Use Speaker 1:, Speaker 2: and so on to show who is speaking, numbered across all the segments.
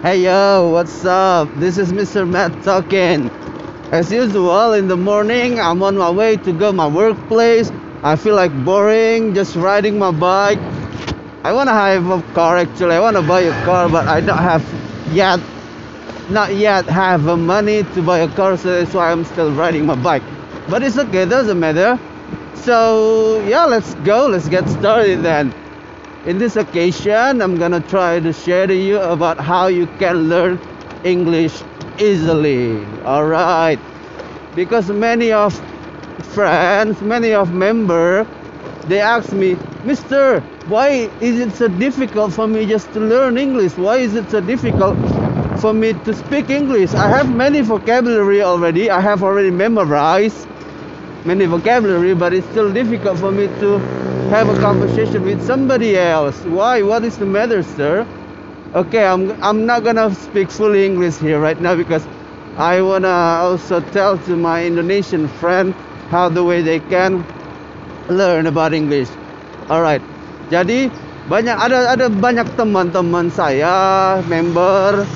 Speaker 1: Hey yo, what's up? This is Mr. Matt talking. As usual, in the morning, I'm on my way to go my workplace. I feel like boring, just riding my bike. I wanna have a car actually. I wanna buy a car, but I don't have yet, not yet have money to buy a car, so that's why I'm still riding my bike. But it's okay, doesn't matter. So yeah, let's go. Let's get started then. In this occasion, I'm gonna try to share to you about how you can learn English easily. Alright. Because many of friends, many of member, they ask me, Mister, why is it so difficult for me just to learn English? Why is it so difficult for me to speak English? I have many vocabulary already. I have already memorized many vocabulary, but it's still difficult for me to have a conversation with somebody else. Why? What is the matter, sir? Okay, I'm I'm not gonna speak fully English here right now because I wanna also tell to my Indonesian friend how the way they can learn about English. Alright. Jadi banyak ada ada banyak teman-teman saya, member,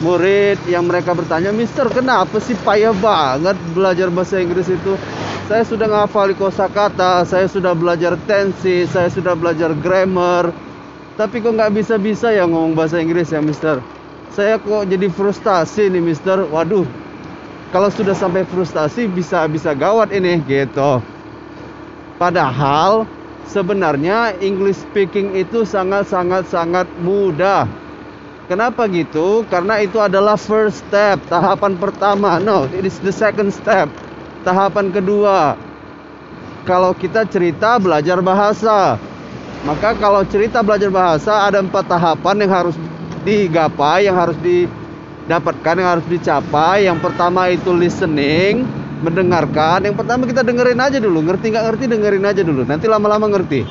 Speaker 1: murid yang mereka bertanya, Mister, kenapa sih payah banget belajar bahasa Inggris itu? Saya sudah ngafal kosakata, saya sudah belajar tensi, saya sudah belajar grammar. Tapi kok nggak bisa-bisa ya ngomong bahasa Inggris ya, Mister? Saya kok jadi frustasi nih, Mister. Waduh, kalau sudah sampai frustasi bisa bisa gawat ini gitu. Padahal sebenarnya English speaking itu sangat sangat sangat mudah. Kenapa gitu? Karena itu adalah first step, tahapan pertama. No, it is the second step tahapan kedua. Kalau kita cerita belajar bahasa maka kalau cerita belajar bahasa ada empat tahapan yang harus digapai yang harus didapatkan yang harus dicapai. Yang pertama itu listening mendengarkan. Yang pertama kita dengerin aja dulu. Ngerti nggak ngerti dengerin aja dulu. Nanti lama-lama ngerti.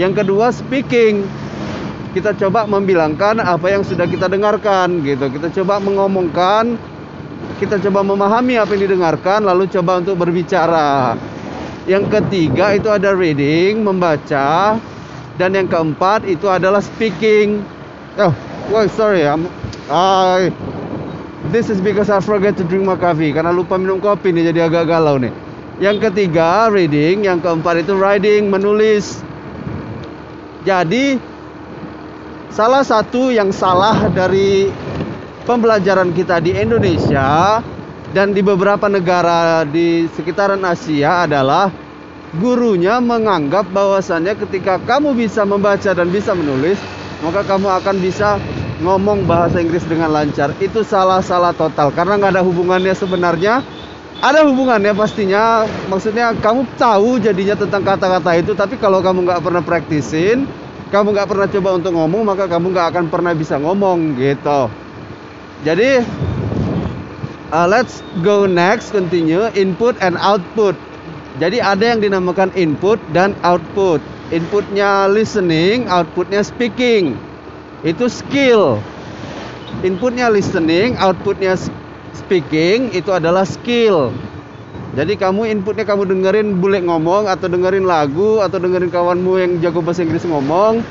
Speaker 1: Yang kedua speaking. Kita coba membilangkan apa yang sudah kita dengarkan gitu. Kita coba mengomongkan kita coba memahami apa yang didengarkan lalu coba untuk berbicara. Yang ketiga itu ada reading, membaca dan yang keempat itu adalah speaking. Oh, well, sorry, I'm, I, this is because I forget to drink my coffee karena lupa minum kopi nih jadi agak galau nih. Yang ketiga reading, yang keempat itu writing, menulis. Jadi salah satu yang salah dari pembelajaran kita di Indonesia dan di beberapa negara di sekitaran Asia adalah gurunya menganggap bahwasannya ketika kamu bisa membaca dan bisa menulis, maka kamu akan bisa ngomong bahasa Inggris dengan lancar. Itu salah-salah total karena nggak ada hubungannya sebenarnya. Ada hubungannya pastinya. Maksudnya kamu tahu jadinya tentang kata-kata itu, tapi kalau kamu nggak pernah praktisin, kamu nggak pernah coba untuk ngomong, maka kamu nggak akan pernah bisa ngomong gitu. Jadi uh, let's go next continue input and output. Jadi ada yang dinamakan input dan output. Inputnya listening, outputnya speaking. Itu skill. Inputnya listening, outputnya speaking itu adalah skill. Jadi kamu inputnya kamu dengerin bule ngomong atau dengerin lagu atau dengerin kawanmu yang jago bahasa Inggris ngomong,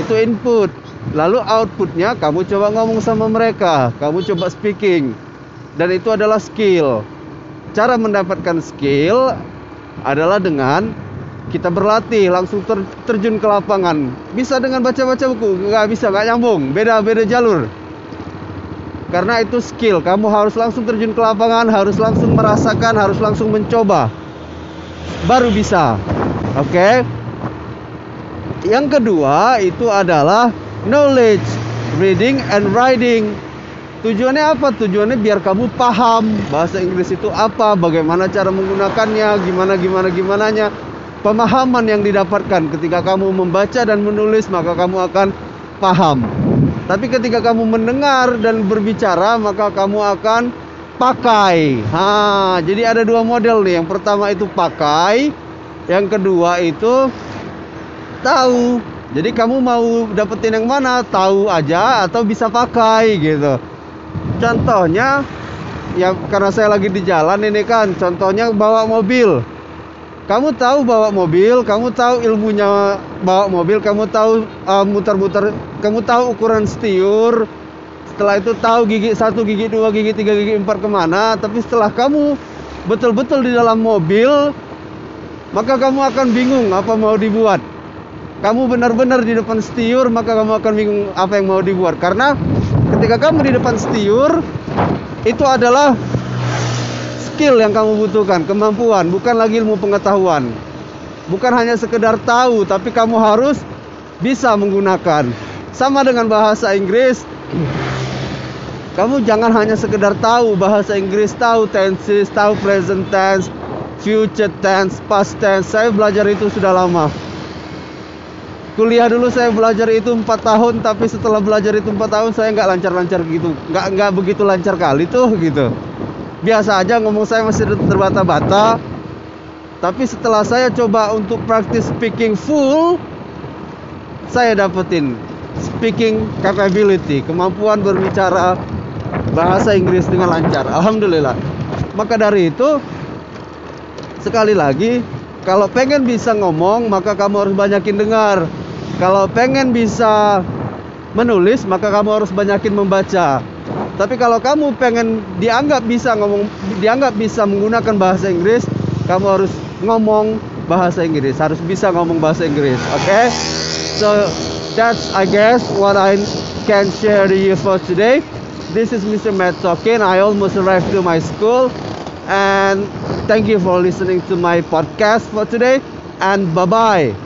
Speaker 1: itu input. Lalu outputnya kamu coba ngomong sama mereka, kamu coba speaking, dan itu adalah skill. Cara mendapatkan skill adalah dengan kita berlatih langsung ter, terjun ke lapangan. Bisa dengan baca-baca buku, nggak bisa, nggak nyambung, beda-beda jalur. Karena itu skill, kamu harus langsung terjun ke lapangan, harus langsung merasakan, harus langsung mencoba, baru bisa. Oke. Okay? Yang kedua itu adalah knowledge, reading and writing. Tujuannya apa? Tujuannya biar kamu paham bahasa Inggris itu apa, bagaimana cara menggunakannya, gimana gimana gimananya. Pemahaman yang didapatkan ketika kamu membaca dan menulis maka kamu akan paham. Tapi ketika kamu mendengar dan berbicara maka kamu akan pakai. Ha, jadi ada dua model nih. Yang pertama itu pakai, yang kedua itu tahu. Jadi kamu mau dapetin yang mana? Tahu aja atau bisa pakai gitu. Contohnya ya karena saya lagi di jalan ini kan, contohnya bawa mobil. Kamu tahu bawa mobil, kamu tahu ilmunya bawa mobil, kamu tahu muter muter-muter, kamu tahu ukuran setiur, setelah itu tahu gigi satu, gigi dua, gigi tiga, gigi empat ke mana. Tapi setelah kamu betul-betul di dalam mobil, maka kamu akan bingung apa mau dibuat. Kamu benar-benar di depan setiur, maka kamu akan bingung apa yang mau dibuat. Karena ketika kamu di depan setiur, itu adalah skill yang kamu butuhkan, kemampuan, bukan lagi ilmu pengetahuan. Bukan hanya sekedar tahu, tapi kamu harus bisa menggunakan. Sama dengan bahasa Inggris, kamu jangan hanya sekedar tahu bahasa Inggris, tahu tenses, tahu present tense, future tense, past tense. Saya belajar itu sudah lama. Kuliah dulu saya belajar itu empat tahun, tapi setelah belajar itu empat tahun saya nggak lancar-lancar gitu, nggak nggak begitu lancar kali tuh gitu. Biasa aja ngomong saya masih terbata-bata. Tapi setelah saya coba untuk practice speaking full, saya dapetin speaking capability, kemampuan berbicara bahasa Inggris dengan lancar. Alhamdulillah. Maka dari itu sekali lagi kalau pengen bisa ngomong maka kamu harus banyakin dengar. Kalau pengen bisa menulis maka kamu harus banyakin membaca. Tapi kalau kamu pengen dianggap bisa ngomong dianggap bisa menggunakan bahasa Inggris, kamu harus ngomong bahasa Inggris, harus bisa ngomong bahasa Inggris. Oke? Okay? So that's I guess what I can share to you for today. This is Mr. Matt talking. I almost arrived to my school and thank you for listening to my podcast for today and bye bye.